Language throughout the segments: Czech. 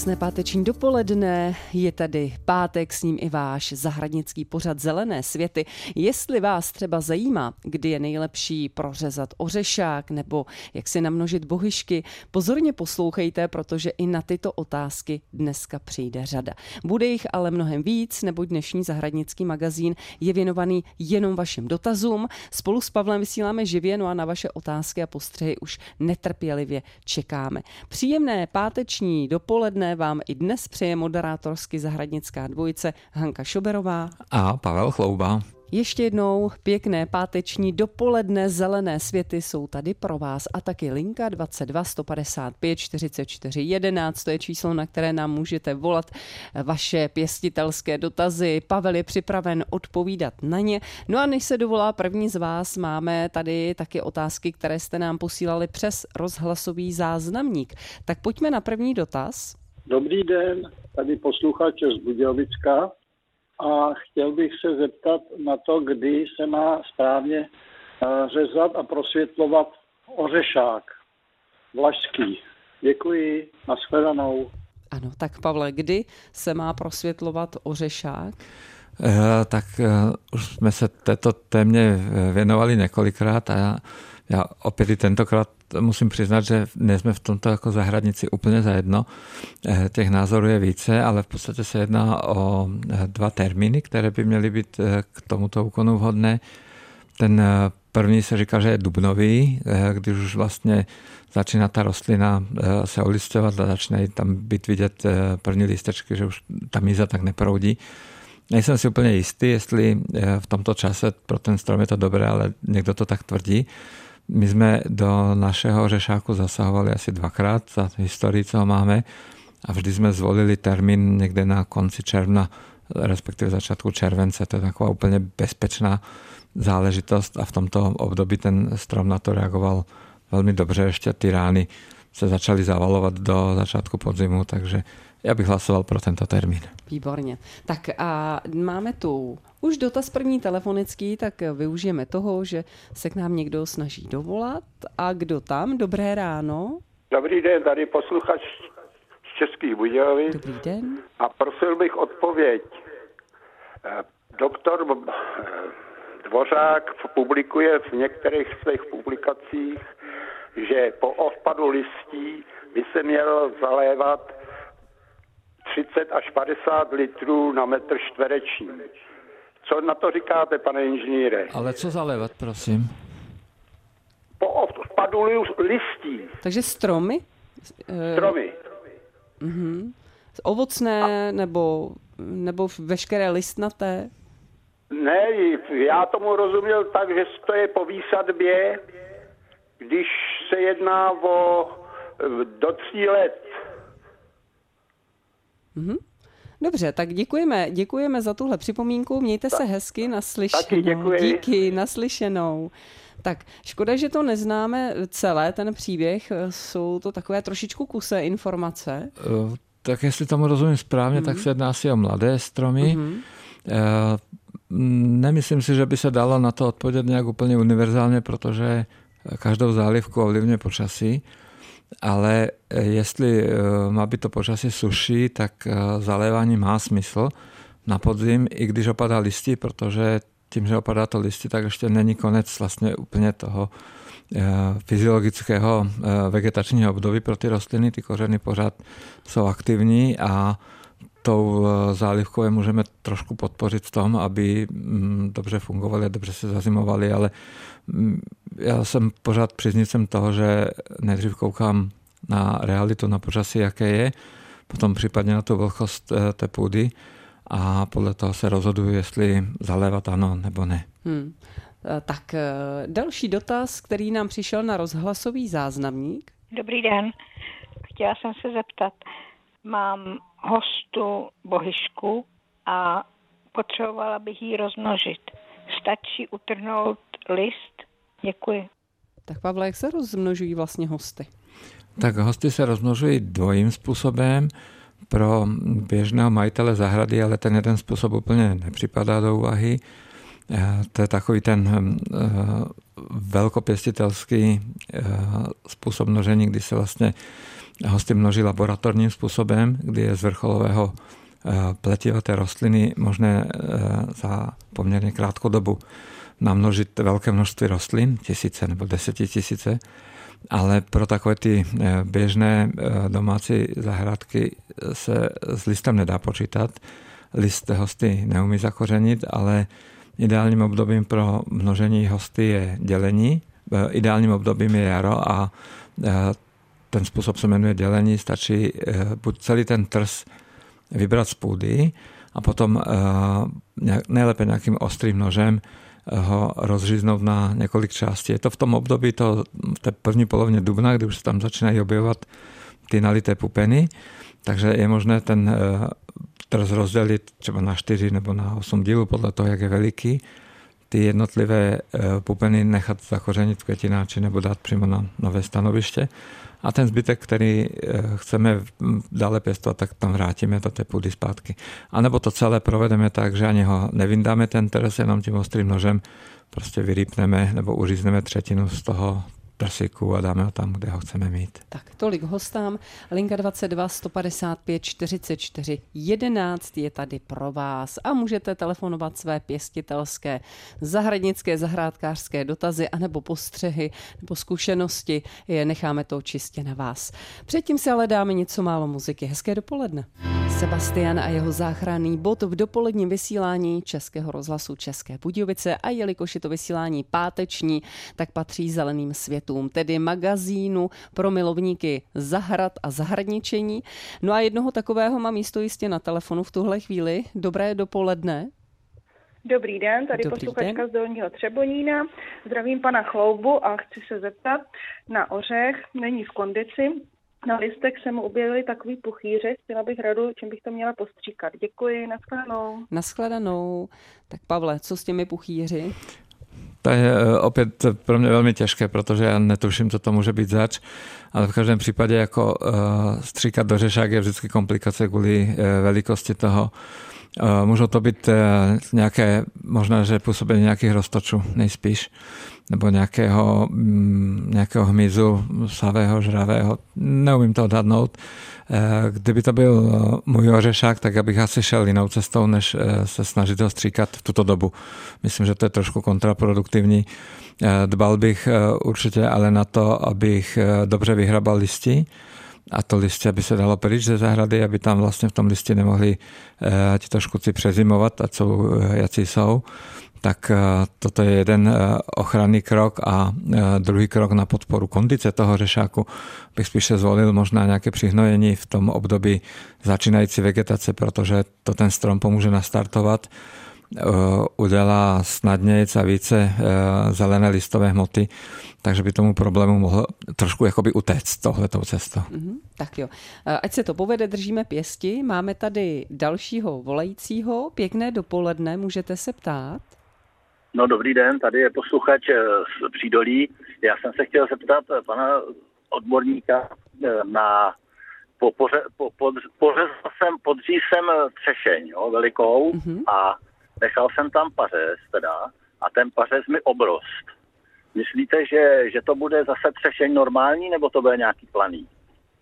Krásné páteční dopoledne, je tady pátek, s ním i váš zahradnický pořad Zelené světy. Jestli vás třeba zajímá, kdy je nejlepší prořezat ořešák nebo jak si namnožit bohyšky, pozorně poslouchejte, protože i na tyto otázky dneska přijde řada. Bude jich ale mnohem víc, neboť dnešní zahradnický magazín je věnovaný jenom vašim dotazům. Spolu s Pavlem vysíláme živě, no a na vaše otázky a postřehy už netrpělivě čekáme. Příjemné páteční dopoledne Vám i dnes přeje moderátorsky zahradnická dvojice Hanka Šoberová a Pavel Chlouba. Ještě jednou pěkné páteční dopoledne zelené světy jsou tady pro vás a taky linka 22 155 44 11, to je číslo, na které nám můžete volat vaše pěstitelské dotazy. Pavel je připraven odpovídat na ně. No a než se dovolá první z vás, máme tady taky otázky, které jste nám posílali přes rozhlasový záznamník. Tak pojďme na první dotaz. Dobrý den, tady posluchač z Budějovicka a chtěl bych se zeptat na to, kdy se má správně eh, řezat a prosvětlovat ořešák vlašský. Děkuji, nashledanou. Ano, tak Pavle, kdy se má prosvětlovat ořešák? E, tak e, už jsme se této témě věnovali několikrát a já, já opět i tentokrát musím přiznat, že nejsme v tomto jako zahradnici úplně zajedno. Eh, těch názorů je více, ale v podstatě se jedná o eh, dva termíny, které by měly být eh, k tomuto úkonu vhodné. Ten první se říká, že je dubnový, když už vlastně začíná ta rostlina se olistovat a začínají tam být vidět první listečky, že už ta míza tak neproudí. Nejsem si úplně jistý, jestli v tomto čase pro ten strom je to dobré, ale někdo to tak tvrdí. My jsme do našeho řešáku zasahovali asi dvakrát za historii, co máme a vždy jsme zvolili termín někde na konci června, respektive začátku července. To je taková úplně bezpečná záležitost a v tomto období ten strom na to reagoval velmi dobře. Ještě ty rány se začaly zavalovat do začátku podzimu, takže já bych hlasoval pro tento termín. Výborně. Tak a máme tu už dotaz první telefonický, tak využijeme toho, že se k nám někdo snaží dovolat. A kdo tam? Dobré ráno. Dobrý den, tady posluchač z Českých Budějovic. Dobrý den. A prosil bych odpověď. Eh, doktor eh, Dvořák publikuje v některých svých publikacích, že po odpadu listí by se mělo zalévat 30 až 50 litrů na metr čtvereční. Co na to říkáte, pane inženýre? Ale co zalévat, prosím? Po odpadu listí. Takže stromy? Stromy. Uh-huh. Ovocné A... nebo, nebo veškeré listnaté? Ne, já tomu rozuměl tak, že to je po výsadbě, když se jedná o do tří let. Mm-hmm. Dobře, tak děkujeme, děkujeme za tuhle připomínku. Mějte se hezky, naslyšenou. Taky děkuji. Díky, naslyšenou. Tak škoda, že to neznáme celé, ten příběh. Jsou to takové trošičku kuse informace. Uh, tak jestli tomu rozumím správně, mm. tak mhm. se jedná asi o mladé stromy. Mm-hmm. Nemyslím si, že by se dalo na to odpovědět nějak úplně univerzálně, protože každou zálivku ovlivňuje počasí ale eh, jestli eh, má být to počasí suší, tak eh, zalévání má smysl na podzim, i když opadá listy, protože tím, že opadá to listy, tak ještě není konec vlastně úplně toho fyziologického vegetačního období pro ty rostliny. Ty kořeny pořád jsou aktivní a tou zálivkou je můžeme trošku podpořit v tom, aby mm, dobře fungovaly a dobře se zazimovaly, ale mm, já jsem pořád příznivcem toho, že nejdřív koukám na realitu, na počasí, jaké je, potom případně na tu vlhkost eh, té půdy a podle toho se rozhoduji, jestli zalévat ano nebo ne. Hmm. Eh, tak eh, další dotaz, který nám přišel na rozhlasový záznamník. Dobrý den. Chtěla jsem se zeptat. Mám hostu bohyšku a potřebovala bych ji rozmnožit. Stačí utrhnout list Děkuji. Tak Pavle, jak se rozmnožují vlastně hosty? Tak hosty se rozmnožují dvojím způsobem. Pro běžného majitele zahrady, ale ten jeden způsob úplně nepřipadá do úvahy. Eh, to je takový ten eh, velkopěstitelský eh, způsob množení, kdy se vlastně hosty množí laboratorním způsobem, kdy je z vrcholového pletiva té rostliny možné za poměrně krátkou dobu namnožit velké množství rostlin, tisíce nebo desetitisíce, ale pro takové ty běžné domácí zahradky se s listem nedá počítat. List hosty neumí zakořenit, ale Ideálním obdobím pro množení hosty je dělení, ideálním obdobím je jaro a ten způsob se jmenuje dělení, stačí e, buď celý ten trs vybrat z půdy a potom nejlépe nějakým ostrým nožem ho rozříznout na několik částí. Je to v tom období, to, v té první polovině dubna, kdy už se tam začínají objevovat ty nalité pupeny, takže je možné ten teraz rozdělit třeba na 4 nebo na 8 dílů podle toho, jak je veliký, ty jednotlivé eh, pupeny nechat zakořenit v květináči nebo dát přímo na nové stanoviště a ten zbytek, který eh, chceme dále pěstovat, tak tam vrátíme do té půdy zpátky. A nebo to celé provedeme tak, že ani ho nevyndáme ten teres jenom tím ostrým nožem, prostě vyrýpneme nebo uřízneme třetinu z toho trsíku a dáme ho tam, kde ho chceme mít. Tak tolik hostám. Linka 22 155 44 11 je tady pro vás a můžete telefonovat své pěstitelské, zahradnické, zahrádkářské dotazy anebo postřehy nebo zkušenosti. Je, necháme to čistě na vás. Předtím si ale dáme něco málo muziky. Hezké dopoledne. Sebastian a jeho záchranný bod v dopoledním vysílání Českého rozhlasu České Budějovice a jelikož je to vysílání páteční, tak patří zeleným světům, tedy magazínu pro milovníky zahrad a zahradničení. No a jednoho takového mám místo jistě na telefonu v tuhle chvíli. Dobré dopoledne. Dobrý den, tady Dobrý posluchačka den. z Dolního Třebonína. Zdravím pana Chloubu a chci se zeptat na ořech. Není v kondici, na listech se mu objevily takový puchýře, chtěla bych radu, čím bych to měla postříkat. Děkuji, naschledanou. Naschledanou. Tak Pavle, co s těmi puchýři? To je eh, opět pro mě velmi těžké, protože já netuším, co to může být zač, ale v každém případě jako uh, stříkat do řešák je vždycky komplikace kvůli uh, velikosti toho. Můžou to být nějaké, možná, že působení nějakých roztočů, nejspíš nebo nějakého, mm, nějakého hmyzu savého, žravého. Neumím to odhadnout. Eh, kdyby to byl eh, můj ořešák, tak abych asi šel jinou cestou, než eh, se snažit ho stříkat v tuto dobu. Myslím, že to je trošku kontraproduktivní. Dbal bych určitě ale na to, abych dobře vyhrabal listi, a to listě, aby se dalo pryč ze zahrady, aby tam vlastně v tom listě nemohli tito škůdci přezimovat, a co jací jsou tak eh, toto je jeden eh, ochranný krok a eh, druhý krok na podporu kondice toho řešáku bych spíše zvolil možná nějaké přihnojení v tom období začínající vegetace, protože to ten strom pomůže nastartovat, udělá snadnějc a více zelené listové hmoty, takže by tomu problému mohlo trošku jakoby utéct tohletou cestou. Mm-hmm, tak jo. Ať se to povede, držíme pěsti. Máme tady dalšího volajícího. Pěkné dopoledne, můžete se ptát. No dobrý den, tady je posluchač eh, z Přídolí. Já jsem se chtěl zeptat eh, pana odborníka eh, na po, poře, po, pod, pořezal jsem, jsem třešeň jo, velikou mm-hmm. a nechal jsem tam pařez teda a ten pařez mi obrost. Myslíte, že, že to bude zase třešeň normální nebo to bude nějaký planý?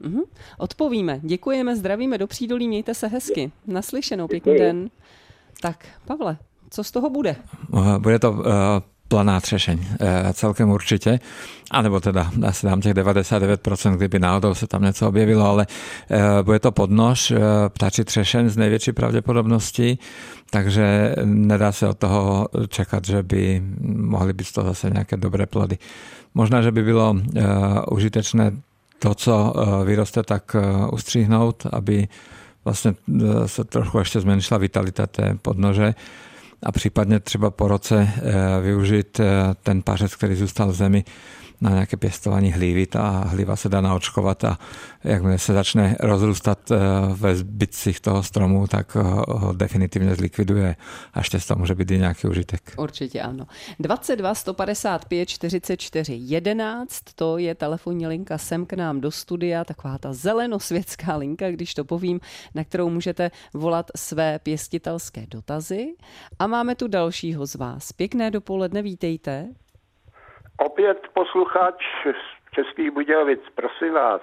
Mm-hmm. Odpovíme. Děkujeme, zdravíme do Přídolí, mějte se hezky. Naslyšenou, pěkný Děkuji. den. Tak, Pavle, co z toho bude? Eh, bude to uh, planá třešeň, uh, celkem určitě. A nebo teda asi dám těch 99%, kdyby náhodou se tam něco objevilo, ale bude to podnož, ptačí třešeň z největší pravděpodobností, takže nedá se od toho čekat, že by mohly být z toho zase nějaké dobré plody. Možná, že by bylo užitečné to, co vyroste, tak ustříhnout, aby vlastně se trochu ještě zmenšila vitalita té podnože a případně třeba po roce využít ten pařec, který zůstal v zemi, na nějaké pěstování hlívy. Ta hlíva se dá naočkovat a jakmile se začne rozrůstat eh, ve zbytcích toho stromu, tak ho definitivně zlikviduje a toho může být i nějaký užitek. Určitě ano. 22 155 44 11, to je telefonní linka sem k nám do studia, taková ta zelenosvětská linka, když to povím, na kterou můžete volat své pěstitelské dotazy. A máme tu dalšího z vás. Pěkné dopoledne, vítejte. Opět posluchač z Českých Budějovic, prosím vás,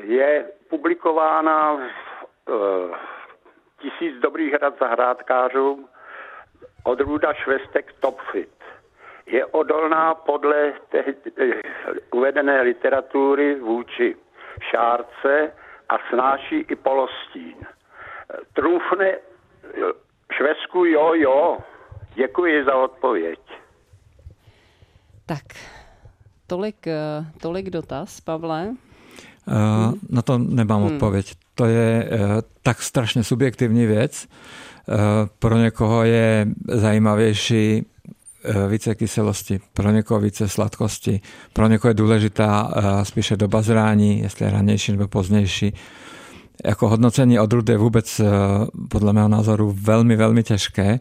je publikována v uh, Tisíc dobrých rad od Ruda Švestek Topfit. Je odolná podle te, uvedené literatury vůči šárce a snáší i polostín. Trůfne švesku jo, jo. Děkuji za odpověď. Tak, tolik, eh, tolik dotaz, Pavle. Uh, na to nemám hmm. odpověď. To je uh, tak strašně subjektivní věc. Uh, pro někoho je zajímavější více kyselosti, pro někoho více sladkosti, pro někoho je důležitá spíše doba zrání, jestli je ranější nebo pozdější. Jako hodnocení odrůd je vůbec podle mého názoru velmi, velmi těžké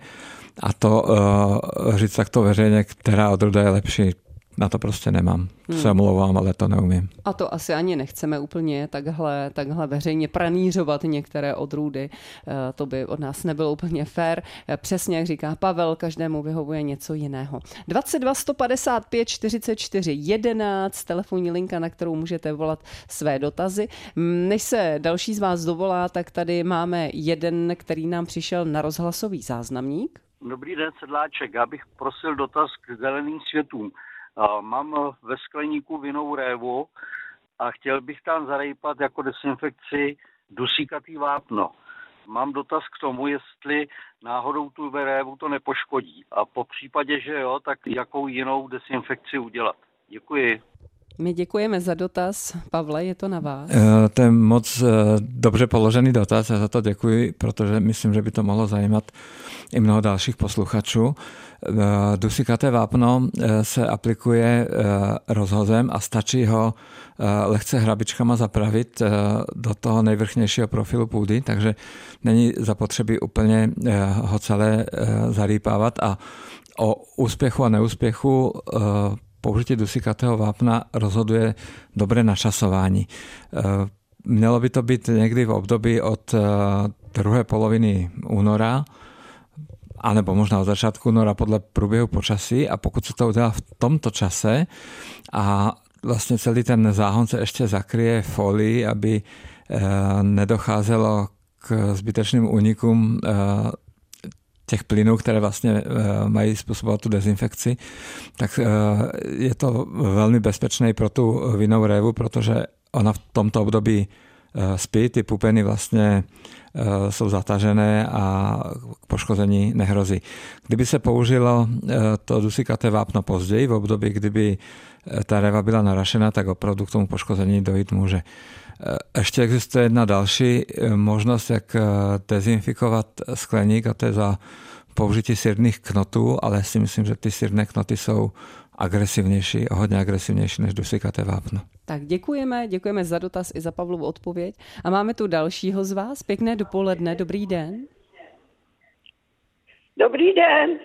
a to uh, říct takto veřejně, která odrůda je lepší, na to prostě nemám. Hmm. Se omlouvám, ale to neumím. A to asi ani nechceme úplně takhle, takhle veřejně pranířovat některé odrůdy. Eh, to by od nás nebylo úplně fér. Eh, přesně jak říká Pavel, každému vyhovuje něco jiného. 22 155 44 11, telefonní linka, na kterou můžete volat své dotazy. Než se další z vás dovolá, tak tady máme jeden, který nám přišel na rozhlasový záznamník. Dobrý den, Sedláček. Já bych prosil dotaz k zeleným světům. Mám ve skleníku vinou révu a chtěl bych tam zarejpat jako desinfekci dusíkatý vápno. Mám dotaz k tomu, jestli náhodou tu révu to nepoškodí. A po případě, že jo, tak jakou jinou desinfekci udělat. Děkuji. My děkujeme za dotaz. Pavle, je to na vás. Eh, to je moc eh, dobře položený dotaz, já za to děkuji, protože myslím, že by to mohlo zajímat i mnoho dalších posluchačů. Eh, Dusikaté vápno se aplikuje rozhozem a stačí ho lehce hrabičkama zapravit do toho nejvrchnějšího profilu půdy, takže není zapotřebí úplně ho celé zarýpávat a o úspěchu a neúspěchu použití dusikatého vápna rozhoduje dobré načasování. Eh, mělo by to být někdy v období od eh, druhé poloviny února, anebo možná od začátku února podle průběhu počasí a pokud se to udělá v tomto čase a vlastně celý ten záhon se ještě zakryje folii, aby eh, nedocházelo k zbytečným únikům těch plynů, které vlastně eh, mají způsobovat tu dezinfekci, tak eh, je to velmi bezpečné pro tu vinou révu, protože ona v tomto období eh, spí, ty pupeny vlastně jsou zatažené a k poškození nehrozí. Kdyby se použilo to dusikaté vápno později, v období, kdyby ta réva byla narašena, tak opravdu k tomu poškození dojít může. Ještě existuje jedna další eh, možnost, jak eh, dezinfikovat skleník a to je za použití sírných knotů, ale si myslím, že ty sírné knoty jsou agresivnější, hodně agresivnější než dusikaté vápno. Tak děkujeme, děkujeme za dotaz i za Pavlovu odpověď. A máme tu dalšího z vás. Pěkné dopoledne, dobrý den. Dobrý den.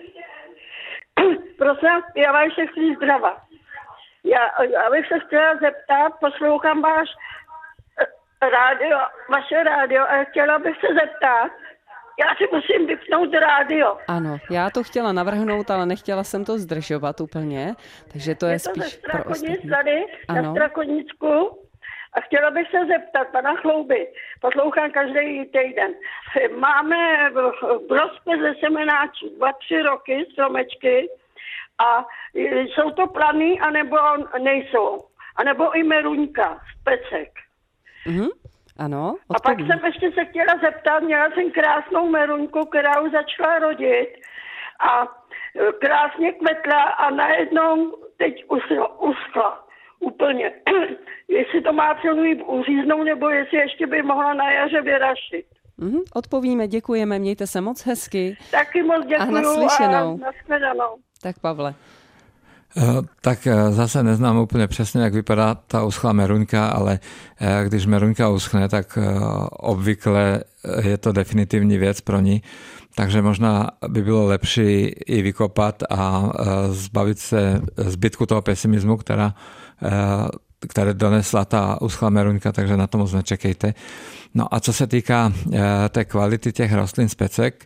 Prosím, já vám všechny zdrava. Já, já bych se chtěla zeptat, poslouchám váš rádio, vaše rádio a chtěla bych se zeptat, já si musím vypnout rádio. Ano, já to chtěla navrhnout, ale nechtěla jsem to zdržovat úplně, takže to je, je to spíš pro ostatní. tady, ano. na Strakonicku. A chtěla bych se zeptat pana Chlouby, poslouchám každý týden. Máme v rozpe ze semenáčů dva, tři roky stromečky a jsou to planý, anebo nejsou. A nebo i meruňka z pecek. Mm-hmm. Ano, odpovím. A pak jsem ještě se chtěla zeptat, měla jsem krásnou meruňku, která už začala rodit a e, krásně kvetla a najednou teď uschla úplně. jestli to má celý uříznout, nebo jestli ještě by mohla na jaře vyrašit. Mm-hmm, odpovíme, děkujeme, mějte se moc hezky. Taky moc děkuju a naslyšenou. A Tak Pavle. Eh, tak eh, zase neznám úplně přesně, jak vypadá ta uschlá meruňka, ale eh, když meruňka uschne, tak obvykle je to definitivní věc pro ní. Takže možná by bylo lepší i vykopat a zbavit se zbytku toho pesimismu, která, které donesla ta uschlá meruňka, takže na to moc nečekejte. No a co se týká té kvality těch rostlin z pecek,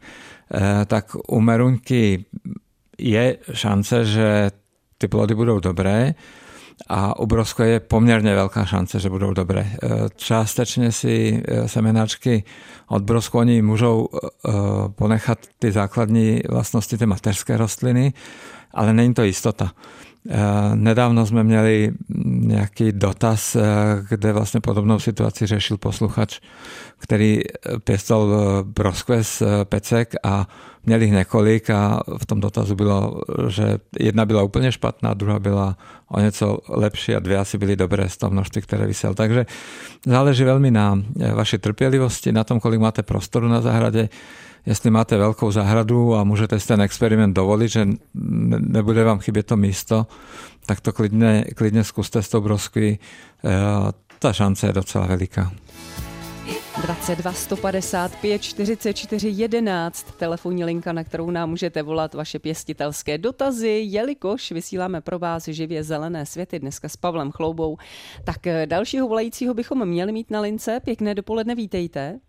tak u meruňky je šance, že ty plody budou dobré a u je poměrně velká šance, že budou dobré. E, částečně si e, semenáčky od brosku oni můžou e, ponechat ty základní vlastnosti té mateřské rostliny, ale není to jistota. Nedávno jsme měli nějaký dotaz, kde vlastně podobnou situaci řešil posluchač, který pěstal broskve z pecek a měl ich několik a v tom dotazu bylo, že jedna byla úplně špatná, druhá byla o něco lepší a dvě asi byly dobré z toho množství, které vysel. Takže záleží velmi na vaší trpělivosti, na tom, kolik máte prostoru na zahradě, jestli máte velkou zahradu a můžete si ten experiment dovolit, že nebude vám chybět to místo, tak to klidně, klidně zkuste s tou broskví. Ta šance je docela veliká. 22 155 44 11, telefonní linka, na kterou nám můžete volat vaše pěstitelské dotazy, jelikož vysíláme pro vás živě zelené světy dneska s Pavlem Chloubou. Tak eh, dalšího volajícího bychom měli mít na lince. Pěkné dopoledne, vítejte.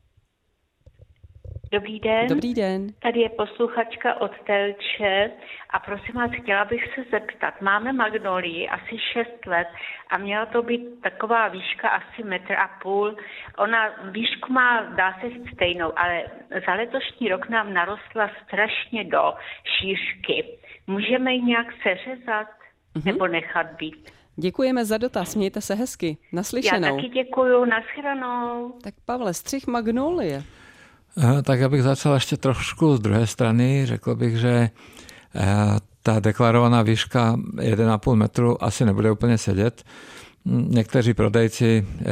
Dobrý den. Dobrý den. Tady je posluchačka od Telče a prosím vás, chtěla bych se zeptat. Máme magnolii asi 6 let a měla to být taková výška asi metr a půl. Ona výšku má, dá se říct, stejnou, ale za letošní rok nám narostla strašně do šířky. Můžeme ji nějak seřezat mm-hmm. nebo nechat být? Děkujeme za dotaz, mějte se hezky. Naslyšenou. Já taky děkuju, nashledanou. Tak Pavle, střih magnolie. Tak abych začal ještě trošku z druhé strany, řekl bych, že eh, ta deklarovaná výška 1,5 metru asi nebude úplně sedět. Někteří prodejci eh,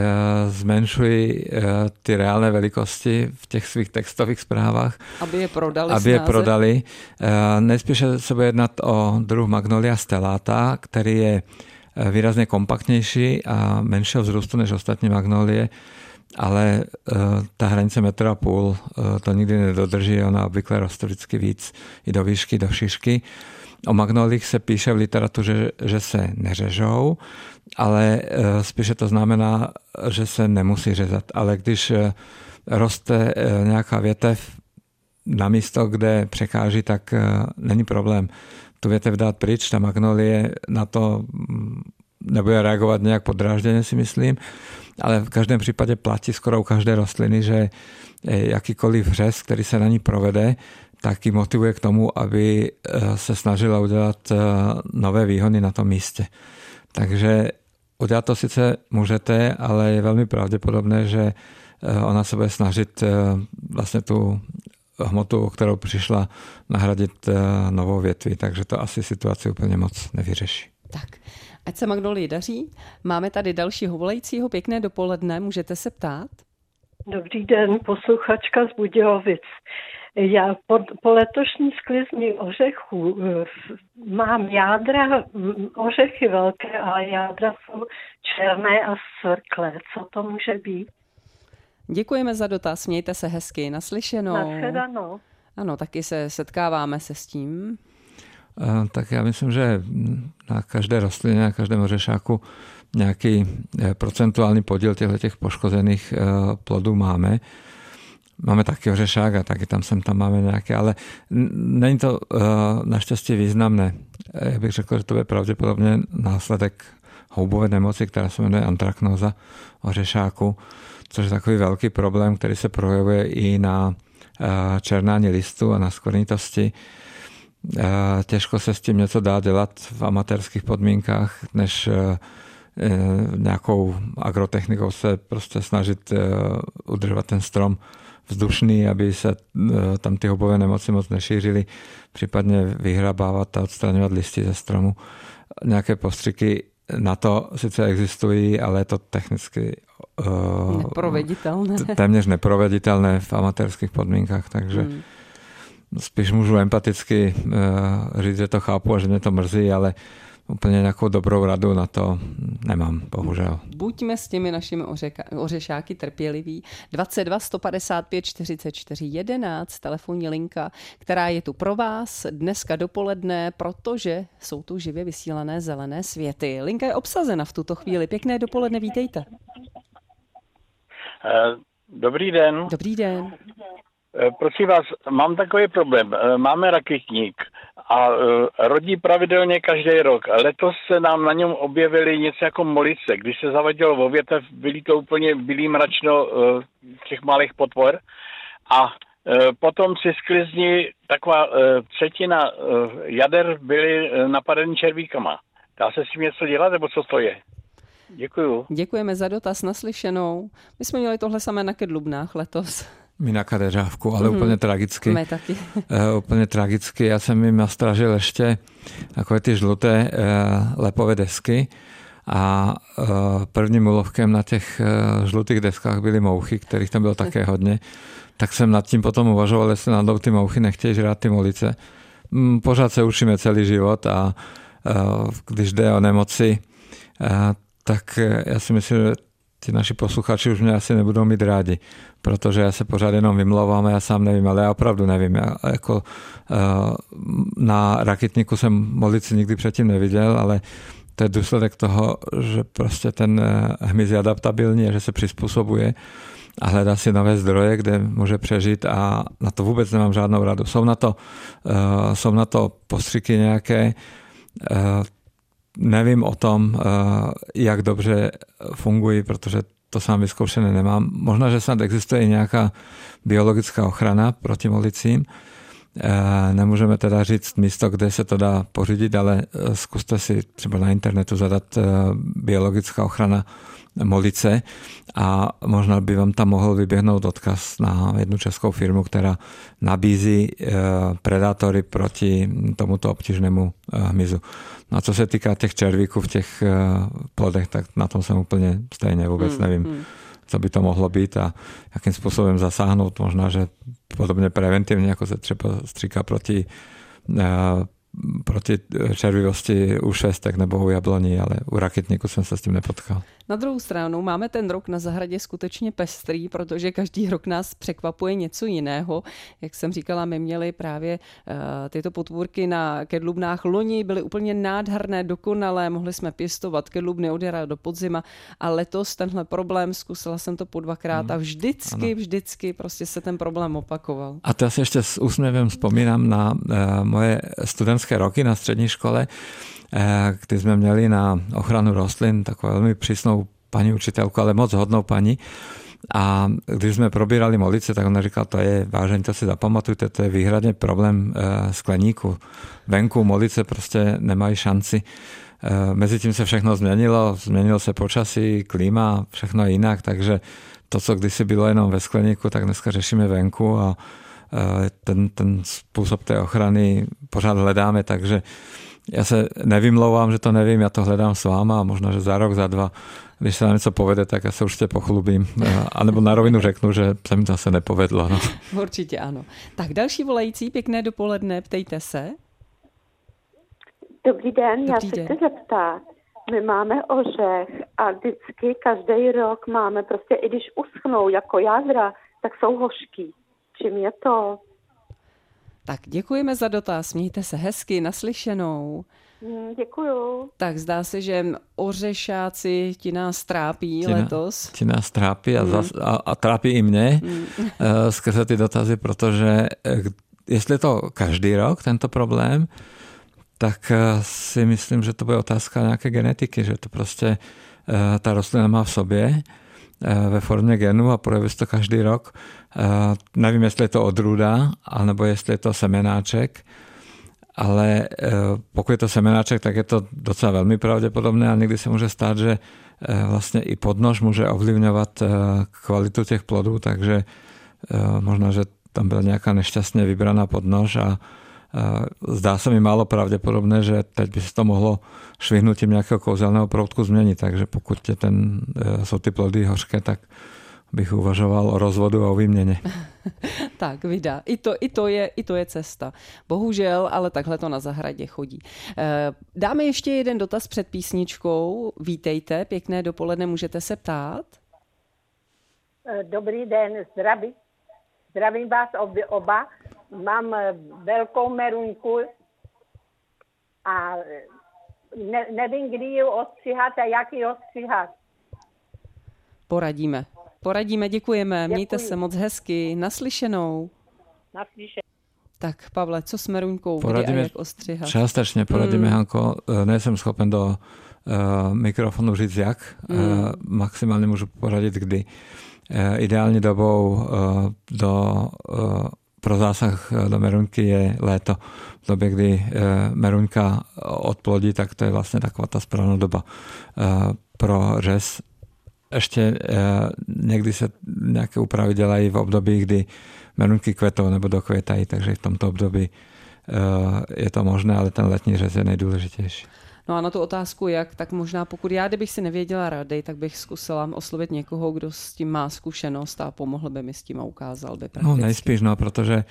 zmenšují eh, ty reálné velikosti v těch svých textových zprávách. Aby je prodali. Aby je prodali. Nejspíše se bude jednat o druh Magnolia stellata, který je výrazně kompaktnější a menšího vzrůstu než ostatní magnolie ale uh, ta hranice metra a půl uh, to nikdy nedodrží, ona obvykle roste vždycky víc i do výšky, do šířky. O magnolích se píše v literatuře, že se neřežou, ale uh, spíše to znamená, že se nemusí řezat. Ale když roste nějaká větev na místo, kde překáží, tak není problém tu větev dát pryč. Ta magnolie na to mm, nebude reagovat nějak podrážděně, si myslím ale v každém případě platí skoro u každé rostliny, že eh, jakýkoliv řez, který se na ní provede, tak ji motivuje k tomu, aby eh, se snažila udělat eh, nové výhony na tom místě. Takže udělat to sice můžete, ale je velmi pravděpodobné, že ona se bude snažit vlastně tu hmotu, o kterou přišla, nahradit novou větví, takže to asi situaci úplně moc nevyřeší. Tak, Ať se Magnolii daří. Máme tady dalšího volajícího. Pěkné dopoledne, můžete se ptát? Dobrý den, posluchačka z Budějovic. Já po, po letošní sklizni ořechů eh, mám jádra, ořechy velké, ale jádra jsou černé a svrklé. Co to může být? Děkujeme za dotaz, mějte se hezky, naslyšenou. Nashledanou. Ano, taky se setkáváme se s tím. Tak já myslím, že na každé rostlině, na každém ořešáku nějaký eh, procentuální podíl těchto těch poškozených eh, plodů máme. Máme taky ořešák a taky tam sem tam máme nějaké, ale není to eh, naštěstí významné. Já bych řekl, že to je pravděpodobně následek houbové nemoci, která se jmenuje antraknoza ořešáku, což je takový velký problém, který se projevuje i na černání listu a na skvrnitosti těžko se s tím něco dá dělat v amatérských podmínkách, než eh, eh, nějakou agrotechnikou se prostě snažit eh, udržovat ten strom vzdušný, aby se tam ty hubové nemoci moc nešířily, případně vyhrabávat a odstraňovat listy ze stromu. Nějaké postřiky na to sice existují, ale je to technicky neproveditelné. téměř neproveditelné v amatérských podmínkách, takže hmm. Spíš můžu empaticky říct, že to chápu a že mě to mrzí, ale úplně nějakou dobrou radu na to nemám, bohužel. Buďme s těmi našimi ořeka, ořešáky trpěliví. 22 155 44 11, telefonní linka, která je tu pro vás dneska dopoledne, protože jsou tu živě vysílané zelené světy. Linka je obsazena v tuto chvíli. Pěkné dopoledne, vítejte. Eh, dobrý den. Dobrý den. Eh, prosím vás, mám takový problém. Eh, máme raketník a eh, rodí pravidelně každý rok. Letos se nám na něm objevily něco jako molice. Když se zavadilo vo větev, byly to úplně bílý mračno těch malých potvor. A potom si sklizni taková třetina jader byly napadeny červíkama. Dá se s tím něco dělat, nebo co to je? Děkuju. Děkujeme za dotaz naslyšenou. My jsme měli tohle samé na Kedlubnách letos. My na kadeřávku, ale mm-hmm. úplně tragicky. My taky. Uh, úplně tragicky. Já jsem jim nastražil ještě takové ty žluté uh, lepové desky a uh, prvním ulovkem na těch uh, žlutých deskách byly mouchy, kterých tam bylo také hodně. Tak jsem nad tím potom uvažoval, jestli náhodou ty mouchy nechtějí žrát ty molice. Mm, pořád se učíme celý život a uh, když jde o nemoci, uh, tak já si myslím, že ti naši posluchači už mě asi nebudou mít rádi, protože já se pořád jenom vymlouvám já sám nevím, ale já opravdu nevím. Já jako eh, na raketníku jsem molici nikdy předtím neviděl, ale to je důsledek toho, že prostě ten eh, hmyz je adaptabilní že se přizpůsobuje a hledá si nové zdroje, kde může přežít a na to vůbec nemám žádnou radu. Jsou na to, uh, jsou na to postřiky nějaké, nevím o tom, eh, jak dobře fungují, protože to sám vyzkoušené nemám. Možná, že snad existuje i nějaká biologická ochrana proti molicím. Eh, nemůžeme teda říct místo, kde se to dá pořídit, ale eh, zkuste si třeba na internetu zadat biologická ochrana Molice a možná by vám tam mohl vyběhnout odkaz na jednu českou firmu, která nabízí predátory proti tomuto obtížnému hmyzu. No a co se týká těch červíků v těch eh, plodech, tak na tom jsem úplně stejně, vůbec hmm, nevím, hmm. co by to mohlo být a jakým způsobem zasáhnout. Možná, že podobně preventivně, jako se třeba stříká proti eh, proti červivosti u šestek nebo u jabloní, ale u raketníku jsem se s tím nepotkal. Na druhou stranu máme ten rok na zahradě skutečně pestrý, protože každý rok nás překvapuje něco jiného. Jak jsem říkala, my měli právě uh, tyto potvůrky na kedlubnách loni, byly úplně nádherné, dokonalé, mohli jsme pěstovat kedlubny od jara do podzima a letos tenhle problém, zkusila jsem to po dvakrát a hmm. vždycky, ano. vždycky prostě se ten problém opakoval. A to já si ještě s úsměvem vzpomínám na uh, moje studentské roky na střední škole, Eh, kdy jsme měli na ochranu rostlin takovou velmi přísnou paní učitelku, ale moc hodnou paní. A když jsme probírali molice, tak ona říkala, to je vážení, to si zapamatujte, to je výhradně problém eh, skleníku. Venku molice prostě nemají šanci. Eh, Mezitím se všechno změnilo, změnilo se počasí, klima, všechno jinak, takže to, co kdysi bylo jenom ve skleníku, tak dneska řešíme venku a ten, ten způsob té ochrany pořád hledáme, takže já se nevymlouvám, že to nevím, já to hledám s váma a možná, že za rok, za dva, když se nám něco povede, tak já se určitě pochlubím. A nebo na rovinu řeknu, že se mi to zase nepovedlo. No. Určitě ano. Tak další volající, pěkné dopoledne, ptejte se. Dobrý den, Dobrý já se den. chci zeptat. My máme ořech a vždycky každý rok máme prostě, i když uschnou jako jádra, tak jsou hořký. Čím je to? Tak děkujeme za dotaz, mějte se hezky, naslyšenou. Mm, děkuju. Tak zdá se, že ořešáci ti nás trápí ti letos. Ti nás trápí a, mm. zas, a, a trápí i mě mm. skrze ty dotazy, protože eh, jestli je to každý rok tento problém, tak eh, si myslím, že to bude otázka nějaké genetiky, že to prostě ta rostlina má v sobě Eh, ve formě genu a projeví se to každý rok. Eh, nevím, jestli je to odrůda, anebo jestli je to semenáček, ale eh, pokud je to semenáček, tak je to docela velmi pravděpodobné a někdy se může stát, že vlastně i podnož může ovlivňovat kvalitu těch plodů, takže možná, že tam byla nějaká nešťastně vybraná podnož a zdá sa mi málo pravdepodobné, že teď by sa to mohlo švihnutím nejakého kouzelného proutku zmeniť. Takže pokud je ten, sú ty plody hořké, tak bych uvažoval o rozvodu a o výměně. tak, vydá. I to, i, to je, I to je cesta. Bohužel, ale takhle to na zahradě chodí. Eh, dáme ještě jeden dotaz před písničkou. Vítejte, pěkné dopoledne, můžete se ptát? Eh, dobrý den, zdraví. Zdravím vás oba. Mám eh, velkou merunku a ne, nevím, kdy ji ostříhat a jak ji ostříhat. Poradíme. Poradíme, děkujeme. Děkuji. Mějte se moc hezky. Naslyšenou. Naslyšenou. Tak Pavle, co s Meruňkou? Poradíme, jak ostříhat? Částečně poradíme, mm. Hanko. E, nejsem schopen do uh, mikrofonu říct jak. Mm. Uh, maximálně můžu poradit kdy. Uh, ideální dobou uh, do, uh, pro zásah do Merunky je léto. V době, kdy Merunka odplodí, tak to je vlastně taková ta správná doba. Pro řez ešte uh, někdy se nějaké úpravy dělají v období, kdy merunky kvetou nebo dokvětají, takže v tomto období uh, je to možné, ale ten letní řez je nejdůležitější. No a na tu otázku jak, tak možná pokud já, kdybych si nevěděla rady, tak bych zkusila oslovit někoho, kdo s tím má zkušenost a pomohl by mi s tím a ukázal by prakticky. No nejspíš, no, protože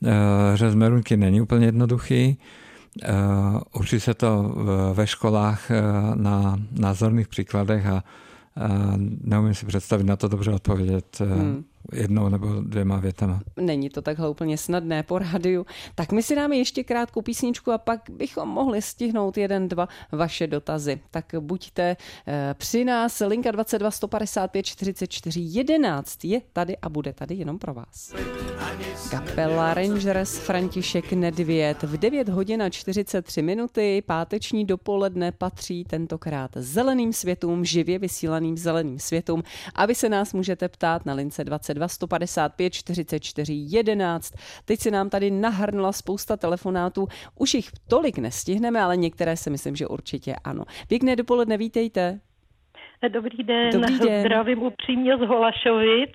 uh, řez merunky není úplně jednoduchý. Uh, učí se to ve školách uh, na názorných příkladech a neumím si představit na to dobře odpovědět. Hmm jednou nebo dvěma větama. Není to takhle úplně snadné po rádiu. Tak my si dáme ještě krátkou písničku a pak bychom mohli stihnout jeden, dva vaše dotazy. Tak buďte eh, při nás. Linka 22 155 44 11 je tady a bude tady jenom pro vás. Kapela Rangers František Nedvěd v 9 hodin a 43 minuty páteční dopoledne patří tentokrát zeleným světům, živě vysílaným zeleným světům. A vy se nás můžete ptát na lince 22 22 155 44 11. Teď se nám tady nahrnula spousta telefonátů. Už jich tolik nestihneme, ale některé si myslím, že určitě ano. Pěkné dopoledne, vítejte. Dobrý den, Dobrý den. zdravím upřímně z Holašovic.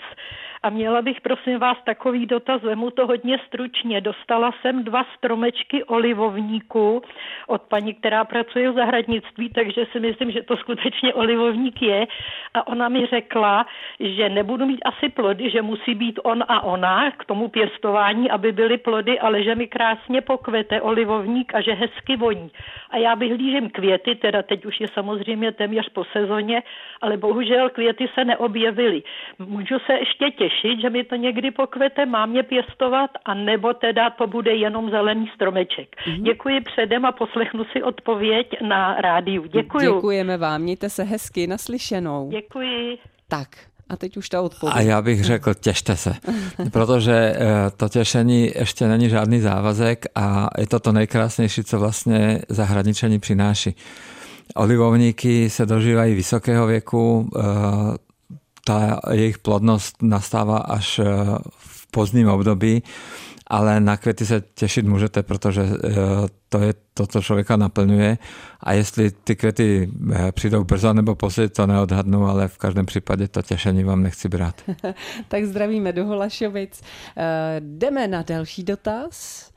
A měla bych, prosím vás, takový dotaz, vemu to hodně stručně. Dostala jsem dva stromečky olivovníku od paní, která pracuje v zahradnictví, takže si myslím, že to skutečně olivovník je. A ona mi řekla, že nebudu mít asi plody, že musí být on a ona k tomu pěstování, aby byly plody, ale že mi krásně pokvete olivovník a že hezky voní. A já vyhlížím květy, teda teď už je samozřejmě téměř po sezóně, ale bohužel květy se neobjevily. Můžu se ještě těšit těšit, že mi to někdy pokvete, mám mě pěstovat, a nebo teda to bude jenom zelený stromeček. Mm-hmm. Děkuji předem a poslechnu si odpověď na rádiu. Děkuji. Děkujeme vám, mějte se hezky, naslyšenou. Děkuji. Tak, a teď už ta odpověď. A já bych řekl, těšte se, protože eh, to těšení ještě není žádný závazek a je to to nejkrásnější, co vlastně zahradničení přináší. Olivovníky se dožívají vysokého věku, tá jejich plodnost nastává až eh, v pozdním období, ale na květy se těšit můžete, protože eh, to je to, co člověka naplňuje. A jestli ty květy eh, přijdou brzo nebo později, to neodhadnu, ale v každém případě to těšení vám nechci brát. tak zdravíme do Holašovic. Jdeme na další dotaz.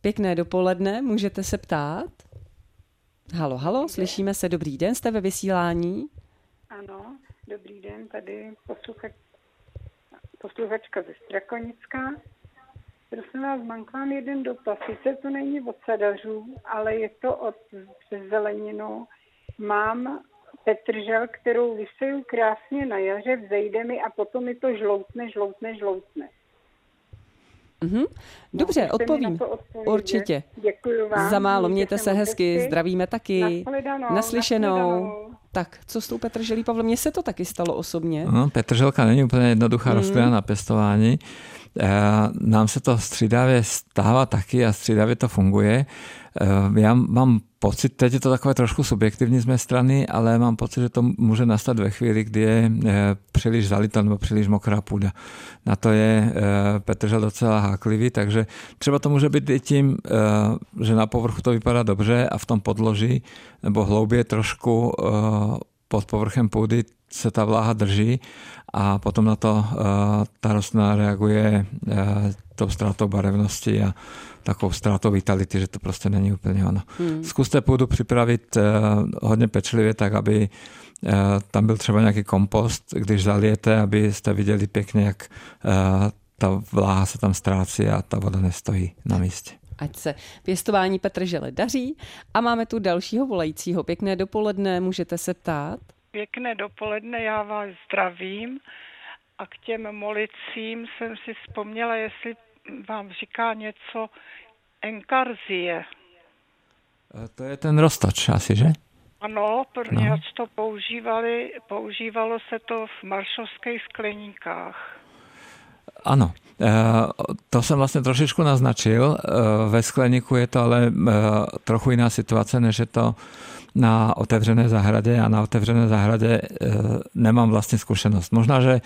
Pěkné dopoledne, můžete se ptát. Halo, halo, slyšíme se, dobrý den, jste ve vysílání? Ano, Dobrý den, tady posluchač, posluchačka ze Strakonická. Prosím vás, mám k vám jeden dotaz. Sice to není od sadařů, ale je to od zeleninu. Mám petržel, kterou vyseju krásně na jaře, vzejde mi a potom mi to žloutne, žloutne, žloutne. Mm-hmm. Dobře, no, odpovím. Určitě. Děkuji vám. Za málo, mějte se hezky, hezky, zdravíme taky. Naslyšenou. Naslyšenou. Tak, co s tou petrželí, Pavle? Mně se to taky stalo osobně. No, petrželka není úplně jednoduchá mm. rostlina na pěstování. E, nám se to střídavě stává taky a střídavě to funguje. E, já mám pocit, teď je to takové trošku subjektivní z mé strany, ale mám pocit, že to může nastat ve chvíli, kdy je e, příliš zalita nebo příliš mokrá půda. Na to je petržel docela háklivý, takže třeba to může být i tím, že na povrchu to vypadá dobře a v tom podloží nebo hloubě trošku pod povrchem půdy se ta vláha drží a potom na to ta rostlina reaguje tou ztrátou barevnosti a takovou ztrátou vitality, že to prostě není úplně ono. Hmm. Zkuste půdu připravit hodně pečlivě tak, aby tam byl třeba nějaký kompost, když zalijete, abyste viděli pěkně, jak ta vláha se tam ztrácí a ta voda nestojí na místě. Ať se pěstování petržele daří. A máme tu dalšího volajícího. Pěkné dopoledne, můžete se ptát? Pěkné dopoledne, já vás zdravím. A k těm molicím jsem si vzpomněla, jestli vám říká něco enkarzie. To je ten roztoč asi, že? Ano, protože no. to používali, používalo se to v maršovských skleníkách. Ano, eh, to jsem vlastně trošičku naznačil. Eh, ve skleníku je to ale trochu jiná situace, než je to na otevřené zahradě a na otevřené zahradě nemám vlastně zkušenost. Možná, že,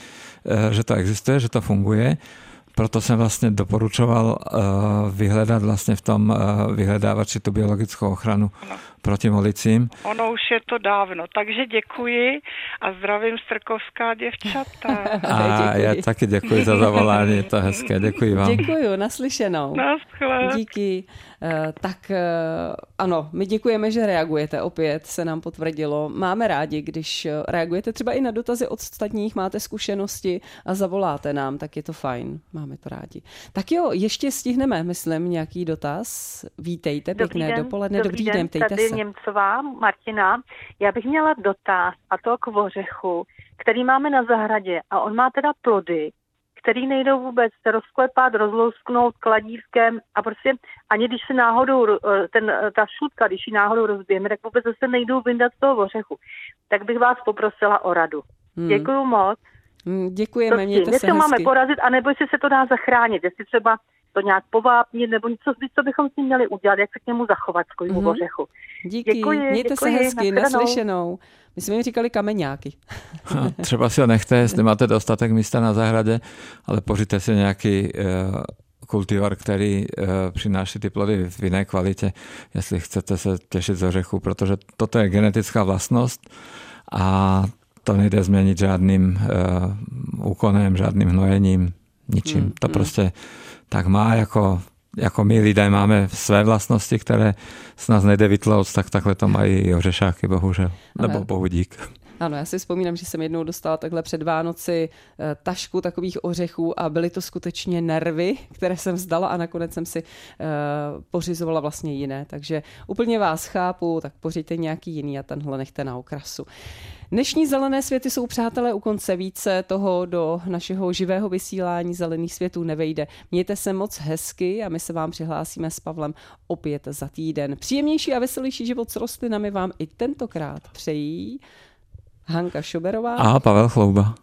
že to existuje, že to funguje, proto jsem vlastně doporučoval vyhledat vlastně v tom vyhledávači tu biologickou ochranu proti molicím. Ono už je to dávno, takže děkuji a zdravím Strkovská děvčata. A já taky děkuji za zavolání, je to hezké, děkuji vám. Děkuji, naslyšenou. Naschle. Díky. Eh, tak eh, ano, my děkujeme, že reagujete, opět se nám potvrdilo. Máme rádi, když eh, reagujete třeba i na dotazy od ostatních, máte zkušenosti a zavoláte nám, tak je to fajn, máme to rádi. Tak jo, ještě stihneme, myslím, nějaký dotaz. Vítejte, pěkné den, dopoledne, dobrý, dobrý den, ptejte tady se. Němcová, Martina. Já bych měla dotaz, a to k ořechu, který máme na zahradě a on má teda plody, který nejdou vůbec rozklepat, rozlousknout kladívkem a prostě ani když se náhodou, eh, ten, eh, ta šutka, když ji náhodou rozbijeme, tak vůbec zase nejdou vyndat z toho ořechu. Tak bych vás poprosila o radu. Hmm. Děkuju moc. Hmm, děkujeme, prostě, mějte se hezky. máme porazit, anebo jestli se to dá zachránit, jestli třeba to nějak povápnit, nebo něco, co bychom s ním měli udělat, jak se k němu zachovat, k mm-hmm. ořechu. Díky, děkuji, mějte děkuji, se hezky, naslyšenou. My jsme jim říkali kameňáky. No, třeba si ho nechte, jestli máte dostatek místa na zahradě, ale pořiďte si nějaký uh, kultivar, který uh, přináší ty plody v jiné kvalitě, jestli chcete se těšit z ořechu, protože toto je genetická vlastnost a to nejde změnit žádným uh, úkonem, žádným hnojením, ničím. Hmm, to hmm. prostě tak má jako jako my lidé máme své vlastnosti, které s nás nejde vytlouct, tak takhle to mají i ořešáky, bohužel. Nebo bohu dík. Ano, já si vzpomínám, že jsem jednou dostala takhle před Vánoci eh, tašku takových ořechů a byly to skutečně nervy, které jsem vzdala a nakonec jsem si uh, pořizovala vlastně jiné. Takže úplně vás chápu, tak pořiďte nějaký jiný a tenhle nechte na okrasu. Dnešní zelené světy jsou přátelé u konce více toho do našeho živého vysílání zelených světů nevejde. Mějte se moc hezky a my se vám přihlásíme s Pavlem opět za týden. Příjemnější a veselější život s rostlinami vám i tentokrát přejí Hanka Šoberová a Pavel Chlouba.